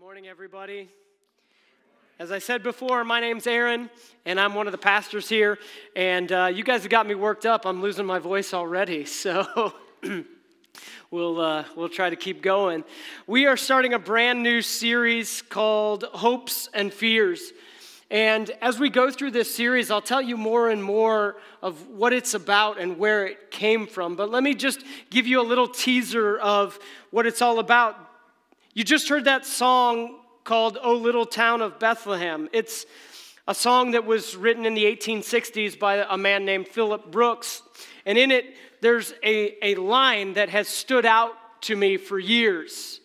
morning, everybody. As I said before, my name's Aaron, and I'm one of the pastors here. And uh, you guys have got me worked up. I'm losing my voice already, so we'll uh, we'll try to keep going. We are starting a brand new series called Hopes and Fears. And as we go through this series, I'll tell you more and more of what it's about and where it came from. But let me just give you a little teaser of what it's all about you just heard that song called O Little Town of Bethlehem. It's a song that was written in the 1860s by a man named Philip Brooks. And in it, there's a, a line that has stood out to me for years.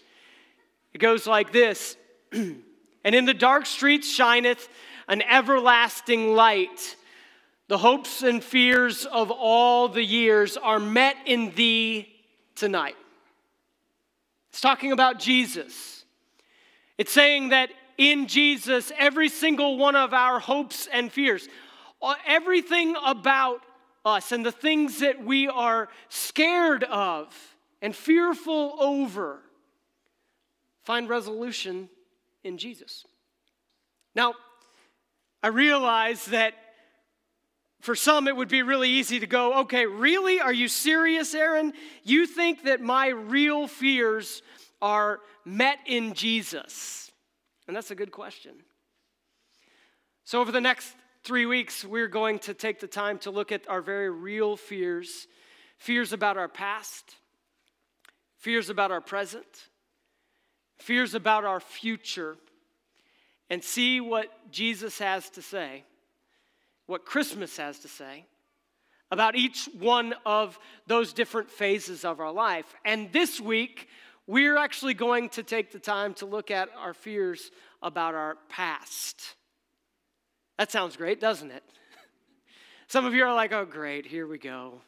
It goes like this And in the dark streets shineth an everlasting light. The hopes and fears of all the years are met in thee tonight. It's talking about Jesus. It's saying that in Jesus, every single one of our hopes and fears, uh, everything about us and the things that we are scared of and fearful over, find resolution in Jesus. Now, I realize that for some, it would be really easy to go, okay, really? Are you serious, Aaron? You think that my real fears are met in Jesus? And that's a good question. So, over the next three weeks, we're going to take the time to look at our very real fears fears about our past, fears about our present, fears about our future, and see what Jesus has to say what Christmas has to say about each one of those different phases of our life. And this week, we're actually going to take the time to look at our fears about our past. That sounds great, doesn't it? Some of you are like, oh, great, here we go.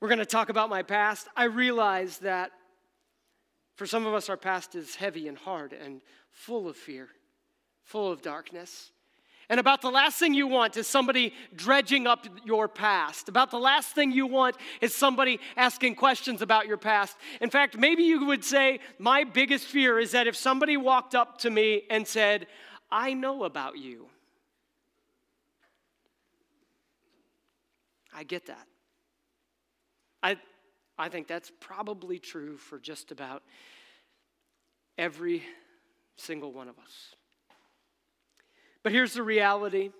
We're going to talk about my past. I realize that for some of us, our past is heavy and hard and full of fear, full of darkness. And about the last thing you want is somebody dredging up your past. About the last thing you want is somebody asking questions about your past. In fact, maybe you would say, My biggest fear is that if somebody walked up to me and said, I know about you, I get that. I, I think that's probably true for just about every single one of us. But here's the reality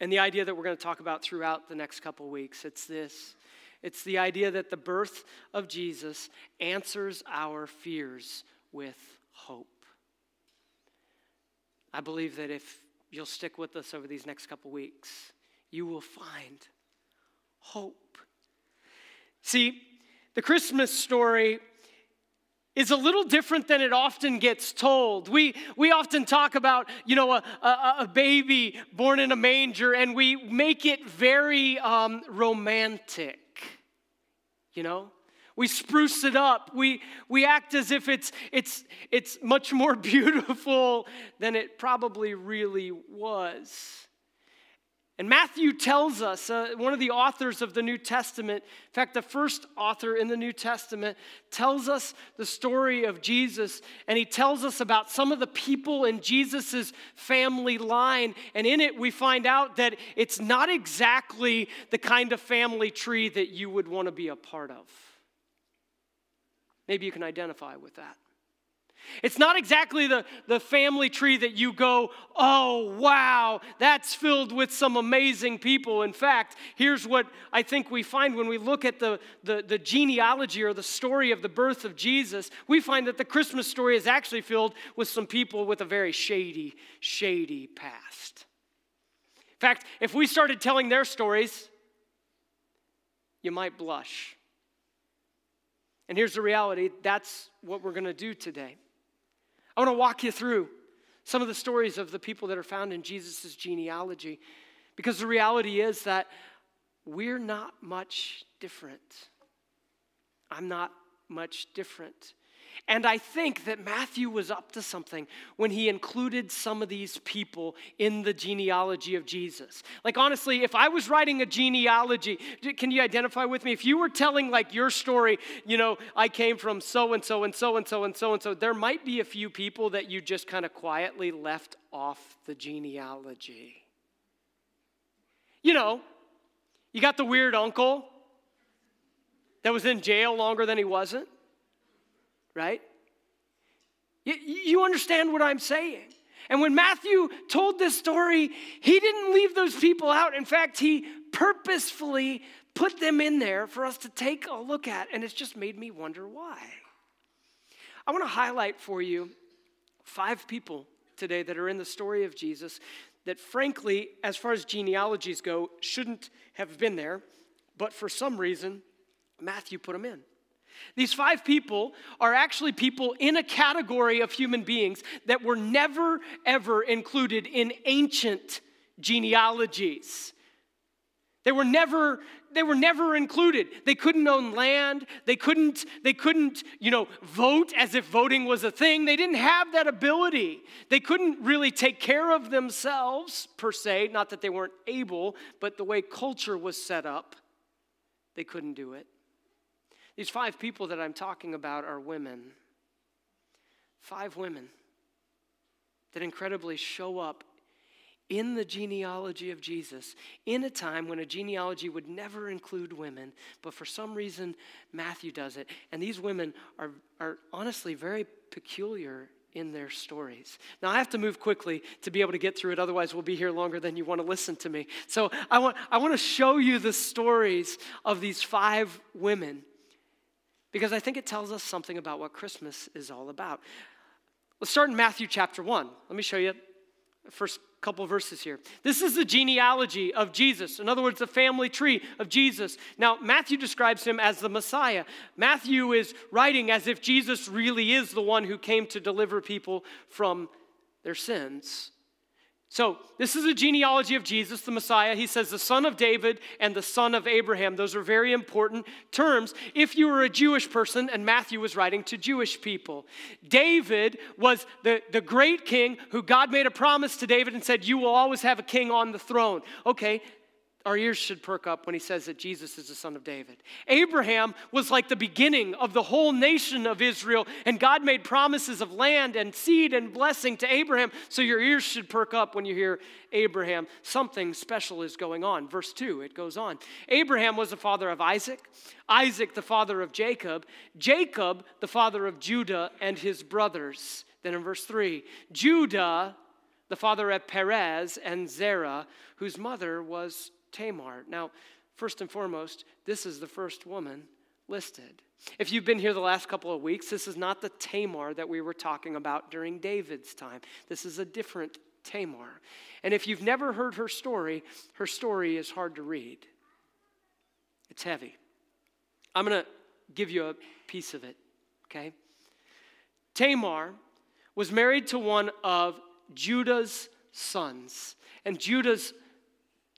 and the idea that we're going to talk about throughout the next couple weeks it's this it's the idea that the birth of Jesus answers our fears with hope. I believe that if you'll stick with us over these next couple weeks, you will find hope. See, the Christmas story is a little different than it often gets told. We, we often talk about, you know, a, a, a baby born in a manger, and we make it very um, romantic, you know? We spruce it up. We, we act as if it's, it's, it's much more beautiful than it probably really was. And Matthew tells us, uh, one of the authors of the New Testament, in fact, the first author in the New Testament, tells us the story of Jesus. And he tells us about some of the people in Jesus' family line. And in it, we find out that it's not exactly the kind of family tree that you would want to be a part of. Maybe you can identify with that. It's not exactly the, the family tree that you go, oh, wow, that's filled with some amazing people. In fact, here's what I think we find when we look at the, the, the genealogy or the story of the birth of Jesus. We find that the Christmas story is actually filled with some people with a very shady, shady past. In fact, if we started telling their stories, you might blush. And here's the reality that's what we're going to do today. I want to walk you through some of the stories of the people that are found in Jesus' genealogy because the reality is that we're not much different. I'm not much different. And I think that Matthew was up to something when he included some of these people in the genealogy of Jesus. Like, honestly, if I was writing a genealogy, can you identify with me? If you were telling, like, your story, you know, I came from so and so and so and so and so and so, there might be a few people that you just kind of quietly left off the genealogy. You know, you got the weird uncle that was in jail longer than he wasn't right? You, you understand what I'm saying? And when Matthew told this story, he didn't leave those people out. In fact, he purposefully put them in there for us to take a look at, and it's just made me wonder why. I want to highlight for you five people today that are in the story of Jesus that, frankly, as far as genealogies go, shouldn't have been there, but for some reason, Matthew put them in. These five people are actually people in a category of human beings that were never, ever included in ancient genealogies. They were never they were never included. They couldn't own land. They couldn't they couldn't, you know, vote as if voting was a thing. They didn't have that ability. They couldn't really take care of themselves per se, not that they weren't able, but the way culture was set up, they couldn't do it. These five people that I'm talking about are women. Five women that incredibly show up in the genealogy of Jesus in a time when a genealogy would never include women, but for some reason Matthew does it. And these women are, are honestly very peculiar in their stories. Now, I have to move quickly to be able to get through it, otherwise, we'll be here longer than you want to listen to me. So, I want, I want to show you the stories of these five women because I think it tells us something about what Christmas is all about. Let's start in Matthew chapter 1. Let me show you the first couple verses here. This is the genealogy of Jesus. In other words, the family tree of Jesus. Now, Matthew describes him as the Messiah. Matthew is writing as if Jesus really is the one who came to deliver people from their sins. So, this is a genealogy of Jesus, the Messiah. He says the son of David and the son of Abraham. Those are very important terms if you were a Jewish person, and Matthew was writing to Jewish people. David was the, the great king who God made a promise to David and said, You will always have a king on the throne. Okay, our ears should perk up when he says that Jesus is the son of David. Abraham was like the beginning of the whole nation of Israel, and God made promises of land and seed and blessing to Abraham. So your ears should perk up when you hear Abraham. Something special is going on. Verse 2, it goes on. Abraham was the father of Isaac, Isaac, the father of Jacob, Jacob, the father of Judah and his brothers. Then in verse 3, Judah, the father of Perez and Zerah, whose mother was Tamar. Now, first and foremost, this is the first woman listed. If you've been here the last couple of weeks, this is not the Tamar that we were talking about during David's time. This is a different Tamar. And if you've never heard her story, her story is hard to read. It's heavy. I'm going to give you a piece of it, okay? Tamar was married to one of Judah's sons. And Judah's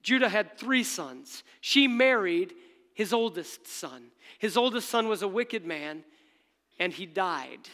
Judah had three sons. She married his oldest son. His oldest son was a wicked man, and he died.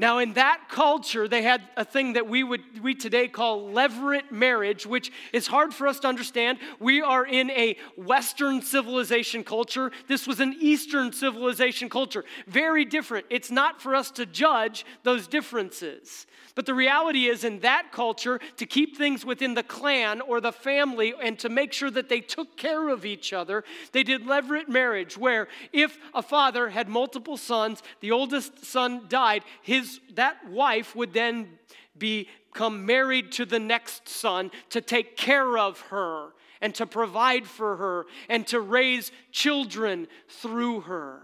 Now, in that culture, they had a thing that we would we today call levirate marriage, which is hard for us to understand. We are in a Western civilization culture. This was an Eastern civilization culture. Very different. It's not for us to judge those differences. But the reality is, in that culture, to keep things within the clan or the family and to make sure that they took care of each other, they did levirate marriage, where if a father had multiple sons, the oldest son died, his, that wife would then become married to the next son to take care of her and to provide for her and to raise children through her.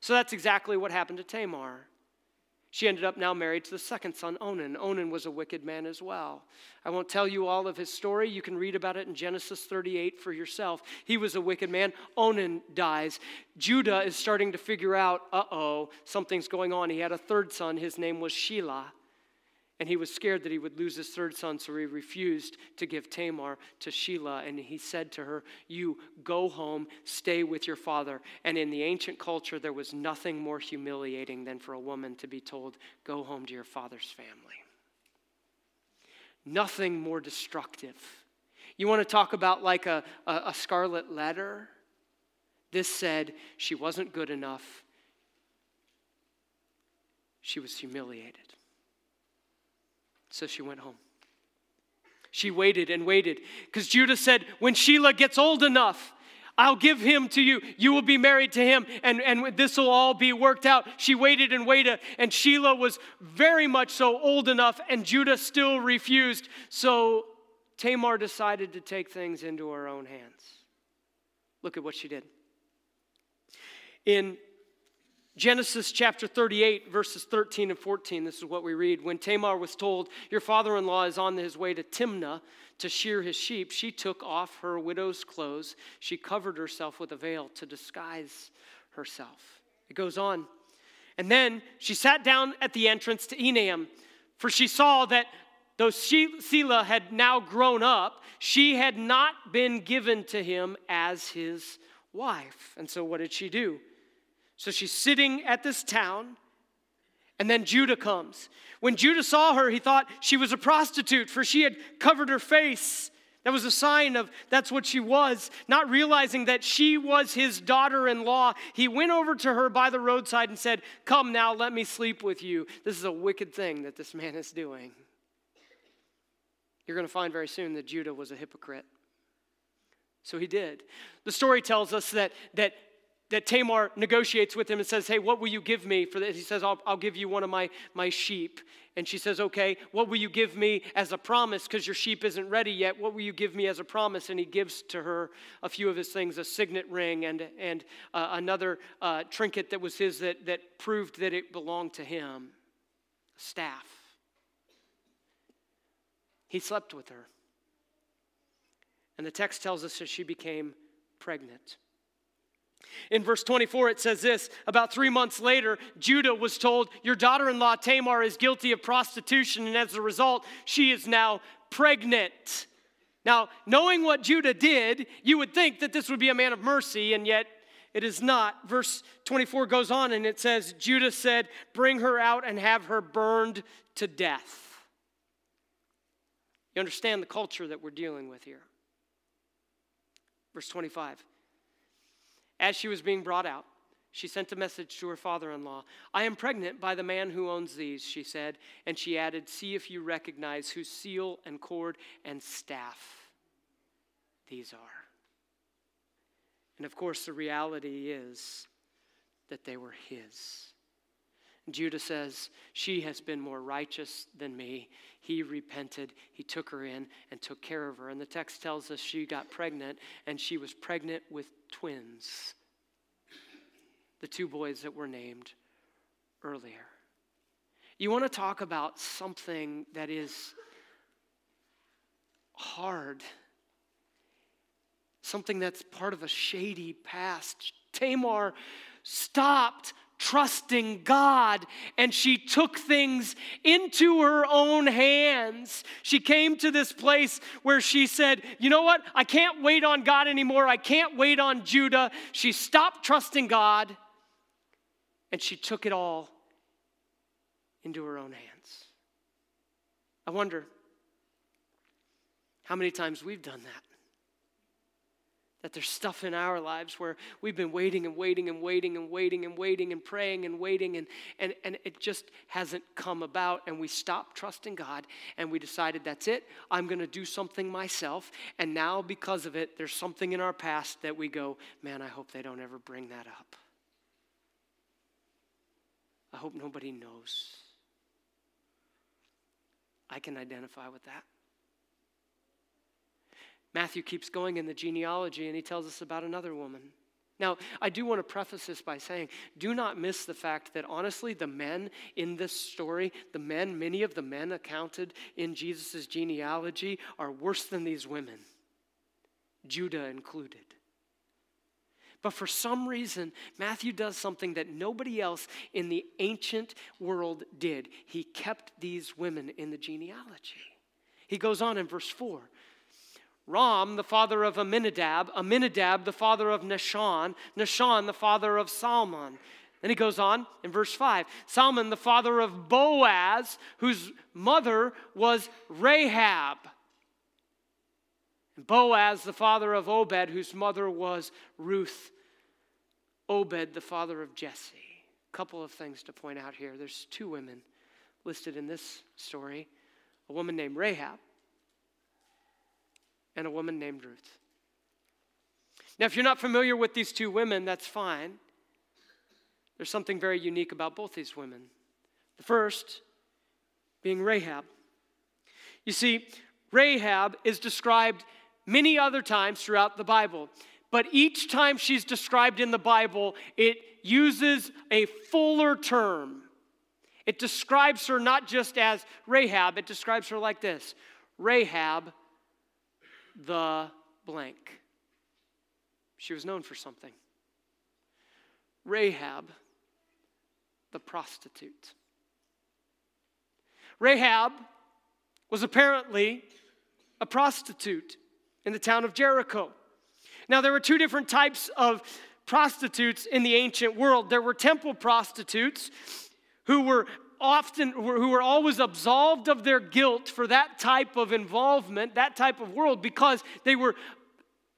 So that's exactly what happened to Tamar. She ended up now married to the second son, Onan. Onan was a wicked man as well. I won't tell you all of his story. You can read about it in Genesis 38 for yourself. He was a wicked man. Onan dies. Judah is starting to figure out, uh oh, something's going on. He had a third son. His name was Shelah. And he was scared that he would lose his third son, so he refused to give Tamar to Shelah. And he said to her, You go home, stay with your father. And in the ancient culture, there was nothing more humiliating than for a woman to be told, Go home to your father's family. Nothing more destructive. You want to talk about like a, a, a scarlet letter? This said she wasn't good enough, she was humiliated. So she went home. She waited and waited because Judah said, When Shelah gets old enough, I'll give him to you. You will be married to him, and, and this will all be worked out. She waited and waited, and Shelah was very much so old enough, and Judah still refused. So Tamar decided to take things into her own hands. Look at what she did. In Genesis chapter 38, verses 13 and 14, this is what we read. When Tamar was told, Your father in law is on his way to Timnah to shear his sheep, she took off her widow's clothes. She covered herself with a veil to disguise herself. It goes on. And then she sat down at the entrance to Enaim, for she saw that though Shelah had now grown up, she had not been given to him as his wife. And so what did she do? So she's sitting at this town, and then Judah comes. When Judah saw her, he thought she was a prostitute, for she had covered her face. That was a sign of that's what she was. Not realizing that she was his daughter in law, he went over to her by the roadside and said, Come now, let me sleep with you. This is a wicked thing that this man is doing. You're going to find very soon that Judah was a hypocrite. So he did. The story tells us that, that that Tamar negotiates with him and says, Hey, what will you give me for this? He says, I'll, I'll give you one of my, my sheep. And she says, Okay, what will you give me as a promise? Because your sheep isn't ready yet. What will you give me as a promise? And he gives to her a few of his things a signet ring and, and uh, another uh, trinket that was his that, that proved that it belonged to him a staff. He slept with her. And the text tells us that she became pregnant. In verse 24, it says this About three months later, Judah was told, Your daughter in law Tamar is guilty of prostitution, and as a result, she is now pregnant. Now, knowing what Judah did, you would think that this would be a man of mercy, and yet it is not. Verse 24 goes on and it says, Judah said, Bring her out and have her burned to death. You understand the culture that we're dealing with here. Verse 25. As she was being brought out, she sent a message to her father in law. I am pregnant by the man who owns these, she said. And she added, See if you recognize whose seal and cord and staff these are. And of course, the reality is that they were his. Judah says, She has been more righteous than me. He repented. He took her in and took care of her. And the text tells us she got pregnant, and she was pregnant with twins, the two boys that were named earlier. You want to talk about something that is hard, something that's part of a shady past. Tamar stopped trusting God and she took things into her own hands. She came to this place where she said, You know what? I can't wait on God anymore. I can't wait on Judah. She stopped trusting God and she took it all into her own hands. I wonder how many times we've done that. That there's stuff in our lives where we've been waiting and waiting and waiting and waiting and waiting and praying and waiting and, and, and it just hasn't come about. And we stopped trusting God and we decided that's it. I'm going to do something myself. And now, because of it, there's something in our past that we go, man, I hope they don't ever bring that up. I hope nobody knows. I can identify with that. Matthew keeps going in the genealogy and he tells us about another woman. Now, I do want to preface this by saying do not miss the fact that honestly, the men in this story, the men, many of the men accounted in Jesus' genealogy, are worse than these women, Judah included. But for some reason, Matthew does something that nobody else in the ancient world did. He kept these women in the genealogy. He goes on in verse 4 Ram, the father of Amminadab, Amminadab, the father of Nahshon, Nahshon, the father of Salmon. Then he goes on in verse 5 Salmon, the father of Boaz, whose mother was Rahab. And Boaz, the father of Obed, whose mother was Ruth. Obed, the father of Jesse. A couple of things to point out here. There's two women listed in this story a woman named Rahab and a woman named Ruth. Now, if you're not familiar with these two women, that's fine. There's something very unique about both these women. The first being Rahab. You see, Rahab is described many other times throughout the Bible, but each time she's described in the Bible, it uses a fuller term. It describes her not just as Rahab, it describes her like this Rahab the blank. She was known for something. Rahab, the prostitute. Rahab was apparently a prostitute in the town of Jericho. Now, there were two different types of prostitutes in the ancient world. There were temple prostitutes who were often who were always absolved of their guilt for that type of involvement, that type of world, because they were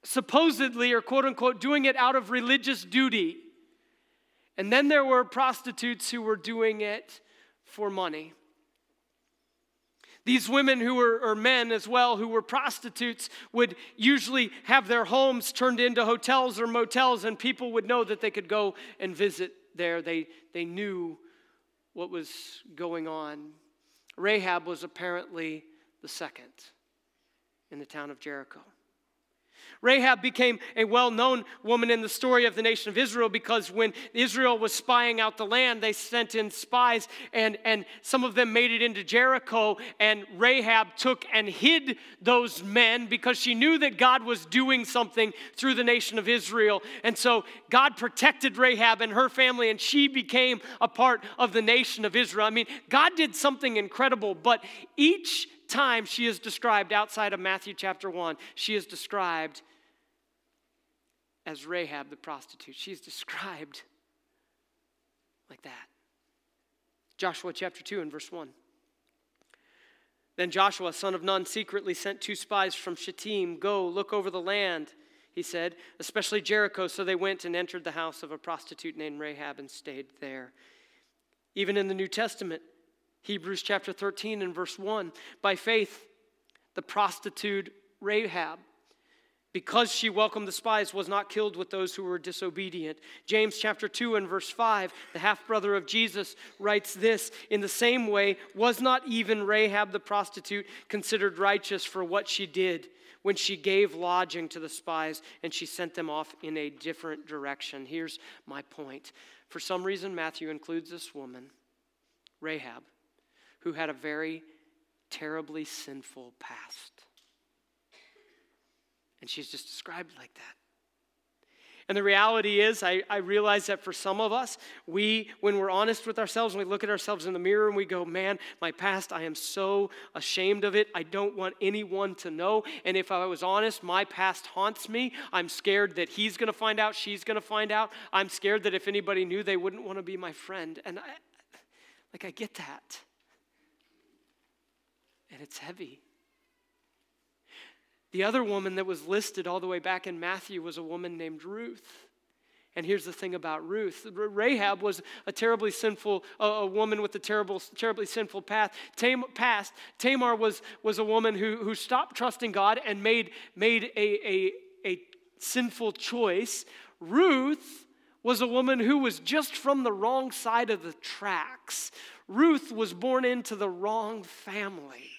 supposedly or quote unquote doing it out of religious duty. And then there were prostitutes who were doing it for money. These women who were, or men as well, who were prostitutes, would usually have their homes turned into hotels or motels, and people would know that they could go and visit there. They, they knew what was going on. Rahab was apparently the second in the town of Jericho. Rahab became a well known woman in the story of the nation of Israel because when Israel was spying out the land, they sent in spies, and, and some of them made it into Jericho. And Rahab took and hid those men because she knew that God was doing something through the nation of Israel. And so God protected Rahab and her family, and she became a part of the nation of Israel. I mean, God did something incredible, but each time she is described outside of Matthew chapter 1, she is described as Rahab the prostitute. She's described like that. Joshua chapter 2 and verse 1. Then Joshua, son of Nun, secretly sent two spies from Shittim. Go, look over the land, he said, especially Jericho. So they went and entered the house of a prostitute named Rahab and stayed there. Even in the New Testament, Hebrews chapter 13 and verse 1, by faith, the prostitute Rahab because she welcomed the spies, was not killed with those who were disobedient. James chapter 2 and verse 5, the half brother of Jesus writes this In the same way, was not even Rahab the prostitute considered righteous for what she did when she gave lodging to the spies and she sent them off in a different direction? Here's my point. For some reason, Matthew includes this woman, Rahab, who had a very terribly sinful past. And she's just described like that. And the reality is, I, I, realize that for some of us, we, when we're honest with ourselves and we look at ourselves in the mirror and we go, man, my past, I am so ashamed of it. I don't want anyone to know. And if I was honest, my past haunts me. I'm scared that he's going to find out, she's going to find out. I'm scared that if anybody knew, they wouldn't want to be my friend. And I, like, I get that. And it's heavy. The other woman that was listed all the way back in Matthew was a woman named Ruth. And here's the thing about Ruth Rahab was a terribly sinful, a woman with a terrible, terribly sinful path, Tam, past. Tamar was, was a woman who, who stopped trusting God and made, made a, a, a sinful choice. Ruth was a woman who was just from the wrong side of the tracks. Ruth was born into the wrong family.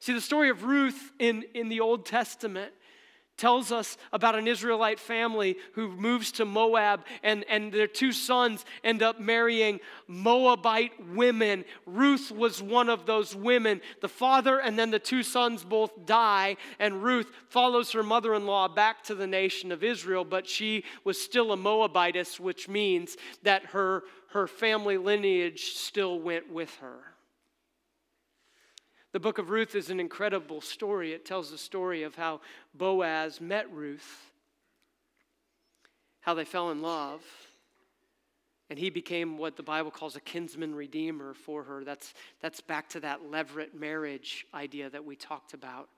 See, the story of Ruth in, in the Old Testament tells us about an Israelite family who moves to Moab, and, and their two sons end up marrying Moabite women. Ruth was one of those women. The father and then the two sons both die, and Ruth follows her mother in law back to the nation of Israel, but she was still a Moabitess, which means that her, her family lineage still went with her. The book of Ruth is an incredible story. It tells the story of how Boaz met Ruth, how they fell in love, and he became what the Bible calls a kinsman redeemer for her. That's, that's back to that levirate marriage idea that we talked about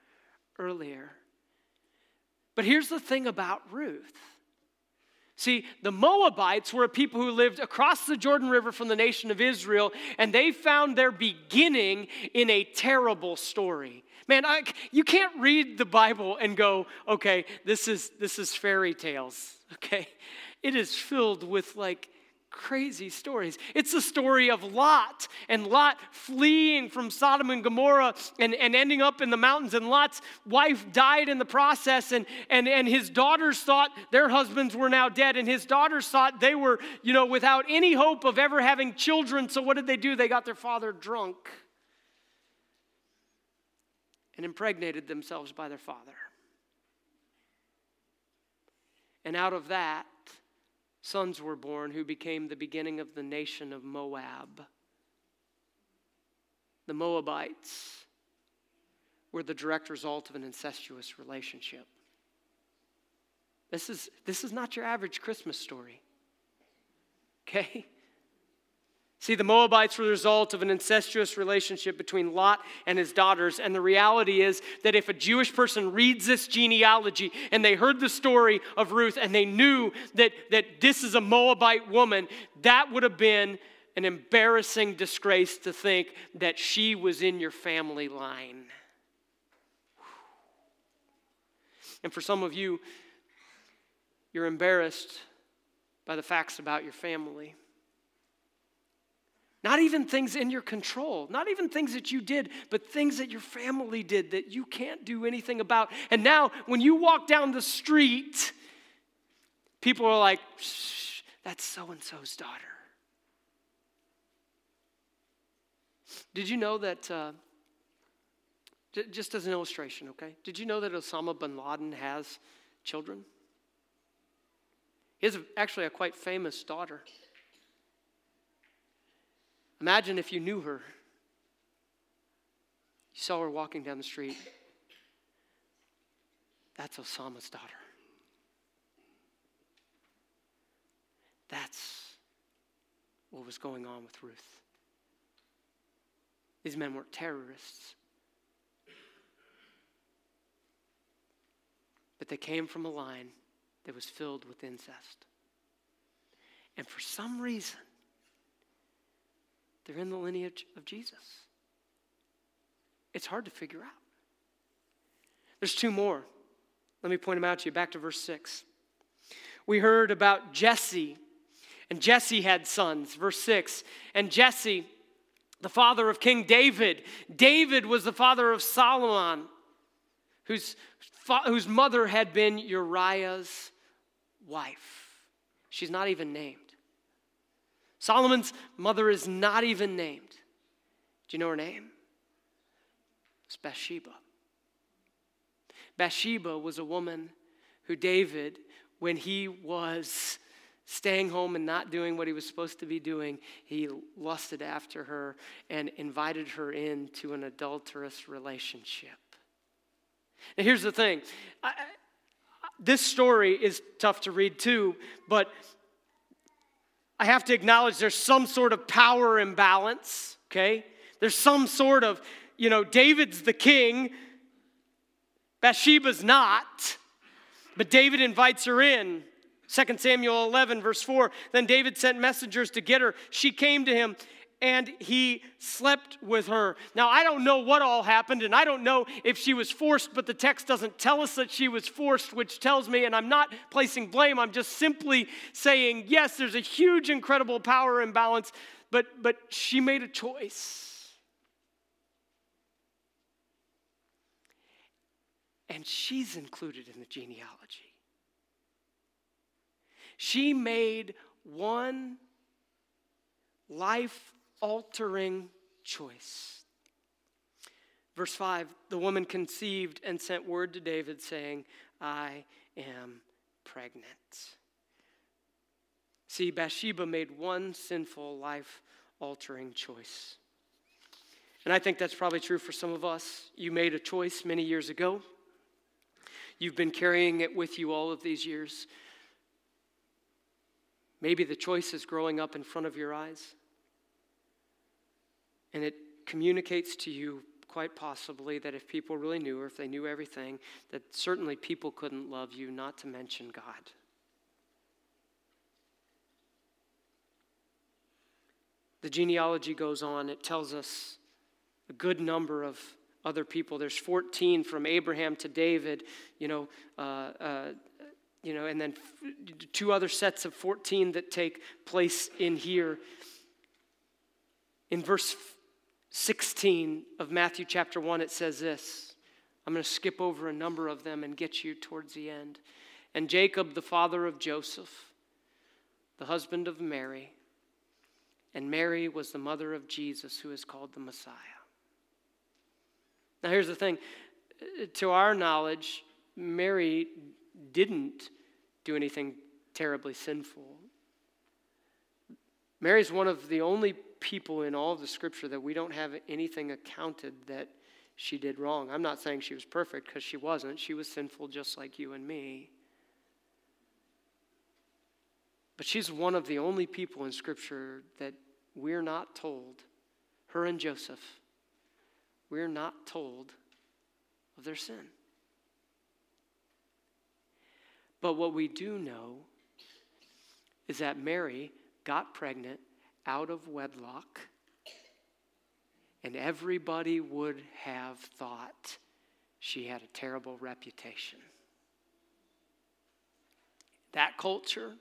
earlier. But here's the thing about Ruth See, the Moabites were a people who lived across the Jordan River from the nation of Israel, and they found their beginning in a terrible story. Man, I, you can't read the Bible and go, okay, this is, this is fairy tales, okay? It is filled with like crazy stories. It's the story of Lot and Lot fleeing from Sodom and Gomorrah and, and ending up in the mountains. And Lot's wife died in the process, and, and, and his daughters thought their husbands were now dead, and his daughters thought they were, you know, without any hope of ever having children. So what did they do? They got their father drunk and impregnated themselves by their father. And out of that, sons were born who became the beginning of the nation of Moab. The Moabites were the direct result of an incestuous relationship. This is, this is not your average Christmas story. Okay? See, the Moabites were the result of an incestuous relationship between Lot and his daughters. And the reality is that if a Jewish person reads this genealogy and they heard the story of Ruth and they knew that, that this is a Moabite woman, that would have been an embarrassing disgrace to think that she was in your family line. And for some of you, you're embarrassed by the facts about your family. Not even things in your control, not even things that you did, but things that your family did that you can't do anything about. And now, when you walk down the street, people are like, that's so and so's daughter. Did you know that, uh, j- just as an illustration, okay? Did you know that Osama bin Laden has children? He has actually a quite famous daughter. Imagine if you knew her. You saw her walking down the street. That's Osama's daughter. That's what was going on with Ruth. These men weren't terrorists, but they came from a line that was filled with incest. And for some reason, they're in the lineage of Jesus. It's hard to figure out. There's two more. Let me point them out to you. Back to verse 6. We heard about Jesse, and Jesse had sons. Verse 6. And Jesse, the father of King David, David was the father of Solomon, whose, whose mother had been Uriah's wife. She's not even named. Solomon's mother is not even named. Do you know her name? It's Bathsheba. Bathsheba was a woman who David, when he was staying home and not doing what he was supposed to be doing, he lusted after her and invited her into an adulterous relationship. Now, here's the thing I, this story is tough to read too, but I have to acknowledge there's some sort of power imbalance, okay? There's some sort of, you know, David's the king, Bathsheba's not, but David invites her in. 2 Samuel 11, verse 4. Then David sent messengers to get her. She came to him and he slept with her. Now, I don't know what all happened, and I don't know if she was forced, but the text doesn't tell us that she was forced, which tells me, and I'm not placing blame, I'm just simply saying, yes, there's a huge, incredible power imbalance, but, but she made a choice. and she's included in the genealogy. She made one life altering choice. Verse 5 the woman conceived and sent word to David, saying, I am pregnant. See, Bathsheba made one sinful, life altering choice. And I think that's probably true for some of us. You made a choice many years ago. You've been carrying it with you all of these years. Maybe the choice is growing up in front of your eyes. And it communicates to you, quite possibly, that if people really knew, or if they knew everything, that certainly people couldn't love you, not to mention God. The genealogy goes on, it tells us a good number of other people. There's 14 from Abraham to David, you know, uh, uh, you know, and then two other sets of 14 that take place in here. In verse 16 of Matthew chapter 1, it says this. I'm going to skip over a number of them and get you towards the end. And Jacob, the father of Joseph, the husband of Mary, and Mary was the mother of Jesus, who is called the Messiah. Now, here's the thing uh, to our knowledge, Mary didn't do anything terribly sinful. Mary's one of the only people in all of the scripture that we don't have anything accounted that she did wrong. I'm not saying she was perfect because she wasn't. She was sinful just like you and me. But she's one of the only people in scripture that we're not told, her and Joseph, we're not told of their sin. But what we do know is that Mary got pregnant out of wedlock, and everybody would have thought she had a terrible reputation. That culture,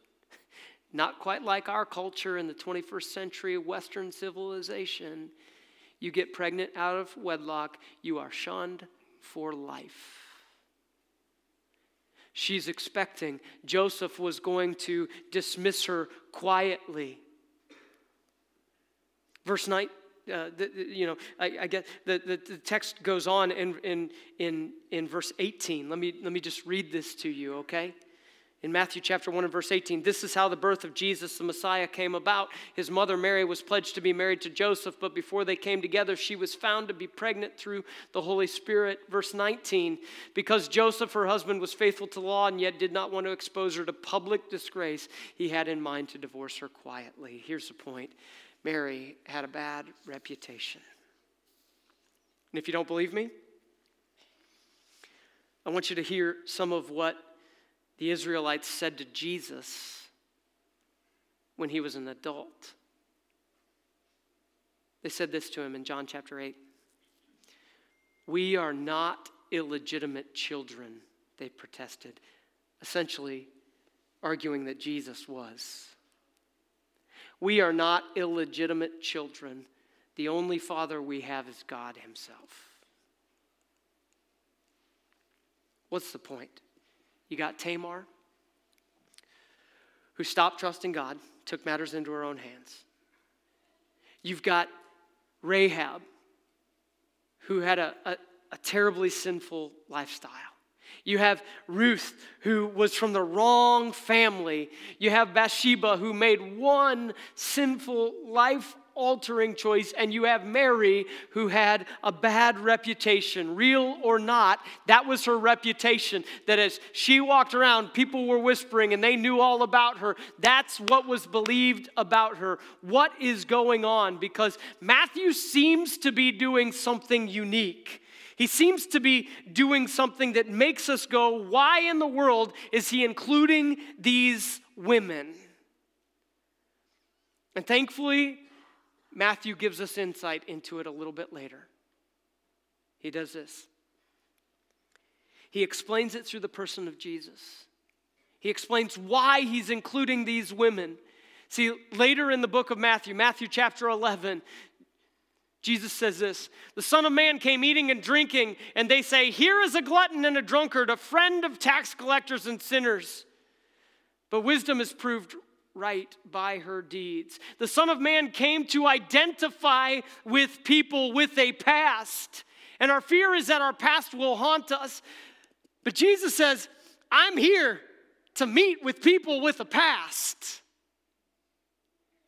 not quite like our culture in the 21st century Western civilization, you get pregnant out of wedlock, you are shunned for life. She's expecting. Joseph was going to dismiss her quietly. Verse 9, uh, the, you know, I, I get the, the, the, text goes on in, in, in, in verse 18. Let me, let me just read this to you, okay? In Matthew chapter 1 and verse 18, this is how the birth of Jesus the Messiah came about. His mother Mary was pledged to be married to Joseph, but before they came together, she was found to be pregnant through the Holy Spirit. Verse 19, because Joseph, her husband, was faithful to law and yet did not want to expose her to public disgrace, he had in mind to divorce her quietly. Here's the point Mary had a bad reputation. And if you don't believe me, I want you to hear some of what the Israelites said to Jesus when he was an adult. They said this to him in John chapter 8 We are not illegitimate children, they protested, essentially arguing that Jesus was. We are not illegitimate children. The only father we have is God Himself. What's the point? You got Tamar, who stopped trusting God, took matters into her own hands. You've got Rahab, who had a, a, a terribly sinful lifestyle. You have Ruth, who was from the wrong family. You have Bathsheba, who made one sinful life altering choice, and you have Mary, who had a bad reputation, real or not. That was her reputation. That as she walked around, people were whispering and they knew all about her. That's what was believed about her. What is going on? Because Matthew seems to be doing something unique. He seems to be doing something that makes us go, why in the world is he including these women? And thankfully, Matthew gives us insight into it a little bit later. He does this. He explains it through the person of Jesus. He explains why he's including these women. See, later in the book of Matthew, Matthew chapter 11, Jesus says this The Son of Man came eating and drinking, and they say, Here is a glutton and a drunkard, a friend of tax collectors and sinners. But wisdom is proved right by her deeds. The Son of Man came to identify with people with a past. And our fear is that our past will haunt us. But Jesus says, I'm here to meet with people with a past.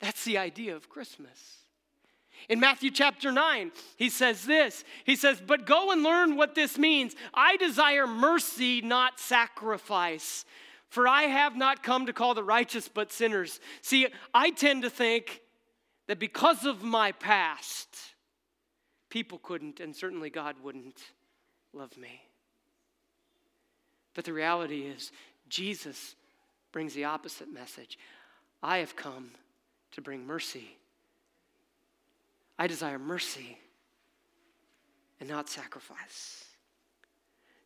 That's the idea of Christmas. In Matthew chapter 9, he says this He says, But go and learn what this means. I desire mercy, not sacrifice. For I have not come to call the righteous, but sinners. See, I tend to think that because of my past, people couldn't, and certainly God wouldn't love me. But the reality is, Jesus brings the opposite message. I have come to bring mercy. I desire mercy and not sacrifice.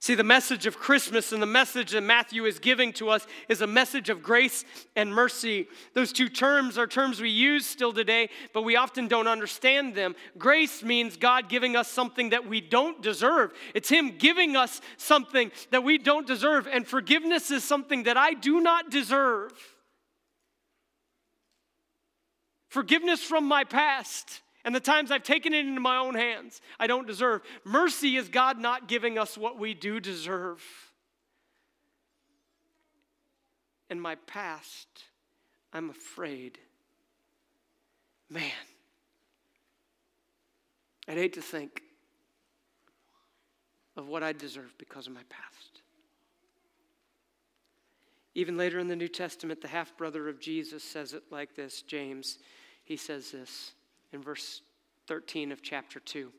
See, the message of Christmas and the message that Matthew is giving to us is a message of grace and mercy. Those two terms are terms we use still today, but we often don't understand them. Grace means God giving us something that we don't deserve, it's Him giving us something that we don't deserve. And forgiveness is something that I do not deserve. Forgiveness from my past and the times I've taken it into my own hands, I don't deserve. Mercy is God not giving us what we do deserve. In my past, I'm afraid. Man, I'd hate to think of what I deserve because of my past. Even later in the New Testament, the half brother of Jesus says it like this James. He says this in verse 13 of chapter 2.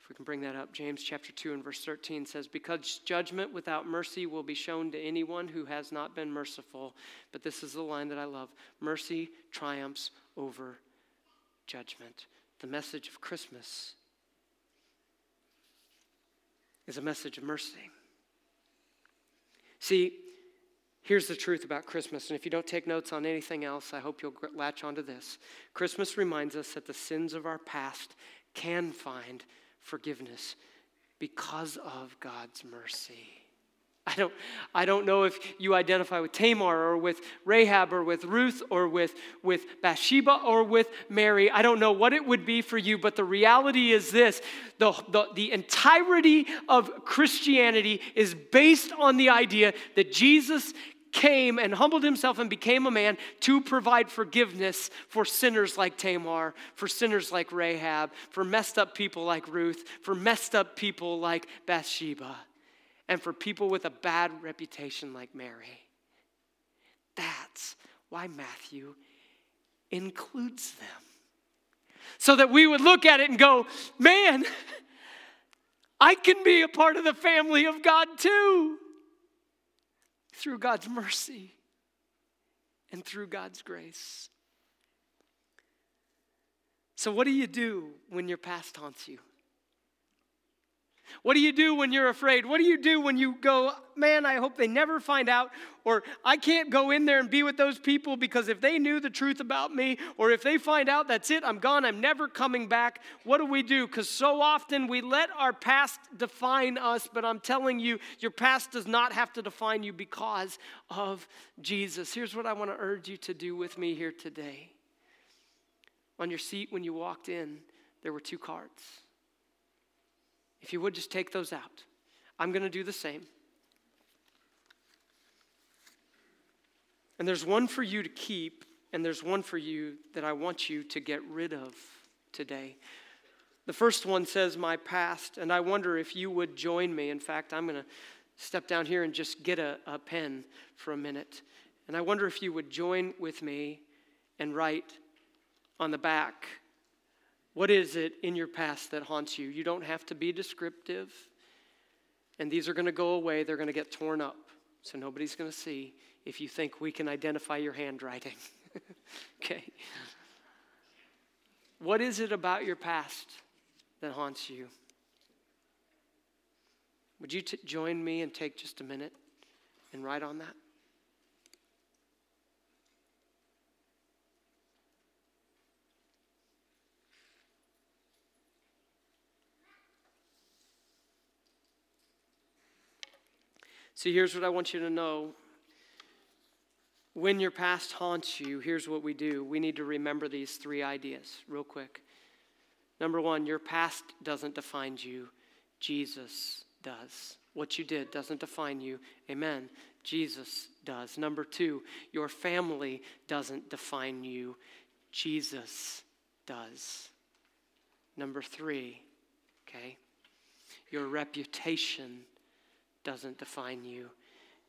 If we can bring that up, James chapter 2 and verse 13 says, Because judgment without mercy will be shown to anyone who has not been merciful. But this is the line that I love mercy triumphs over judgment. The message of Christmas is a message of mercy. See, Here's the truth about Christmas, and if you don't take notes on anything else, I hope you'll latch onto this. Christmas reminds us that the sins of our past can find forgiveness because of God's mercy. I don't, I don't know if you identify with Tamar or with Rahab or with Ruth or with, with Bathsheba or with Mary. I don't know what it would be for you, but the reality is this the, the, the entirety of Christianity is based on the idea that Jesus came and humbled himself and became a man to provide forgiveness for sinners like Tamar, for sinners like Rahab, for messed up people like Ruth, for messed up people like Bathsheba, and for people with a bad reputation like Mary. That's why Matthew includes them. So that we would look at it and go, man, I can be a part of the family of God too through God's mercy and through God's grace. So, what do you do when your past haunts you? What do you do when you're afraid? What do you do when you go, man, I hope they never find out? Or I can't go in there and be with those people because if they knew the truth about me, or if they find out, that's it, I'm gone, I'm never coming back. What do we do? Because so often we let our past define us, but I'm telling you, your past does not have to define you because of Jesus. Here's what I want to urge you to do with me here today. On your seat when you walked in, there were two cards. If you would just take those out, I'm going to do the same. And there's one for you to keep, and there's one for you that I want you to get rid of today. The first one says, My past, and I wonder if you would join me. In fact, I'm going to step down here and just get a, a pen for a minute. And I wonder if you would join with me and write on the back what is it in your past that haunts you? You don't have to be descriptive. And these are going to go away, they're going to get torn up. So nobody's going to see if you think we can identify your handwriting. okay. What is it about your past that haunts you? Would you t- join me and take just a minute and write on that? See, here's what I want you to know. When your past haunts you, here's what we do. We need to remember these three ideas real quick. Number one, your past doesn't define you, Jesus does. What you did doesn't define you. Amen. Jesus does. Number two, your family doesn't define you, Jesus does. Number three, okay, your reputation doesn't define you,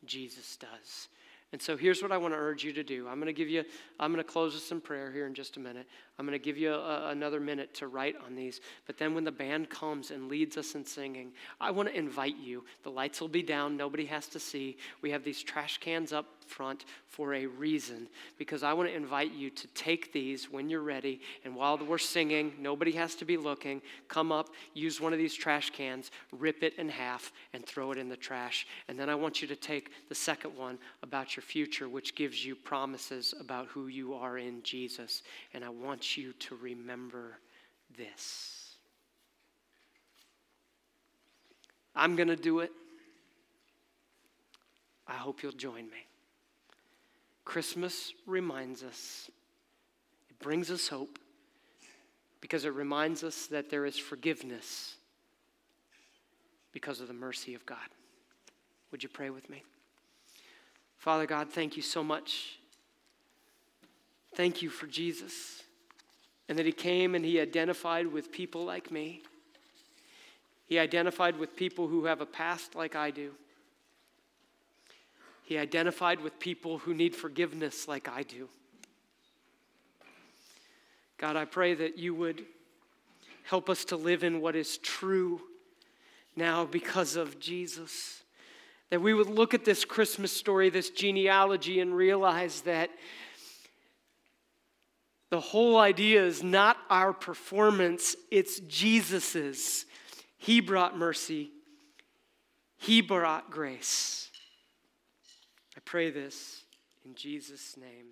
Jesus does. And so here's what I want to urge you to do. I'm going to give you, I'm going to close with some prayer here in just a minute. I'm going to give you a, another minute to write on these. But then when the band comes and leads us in singing, I want to invite you. The lights will be down, nobody has to see. We have these trash cans up front for a reason because I want to invite you to take these when you're ready. And while we're singing, nobody has to be looking. Come up, use one of these trash cans, rip it in half, and throw it in the trash. And then I want you to take the second one about your future, which gives you promises about who you are in Jesus. And I want you to remember this. I'm going to do it. I hope you'll join me. Christmas reminds us, it brings us hope because it reminds us that there is forgiveness because of the mercy of God. Would you pray with me? Father God, thank you so much. Thank you for Jesus and that he came and he identified with people like me. He identified with people who have a past like I do. He identified with people who need forgiveness like I do. God, I pray that you would help us to live in what is true now because of Jesus. That we would look at this Christmas story, this genealogy, and realize that the whole idea is not our performance, it's Jesus's. He brought mercy, He brought grace. I pray this in Jesus' name.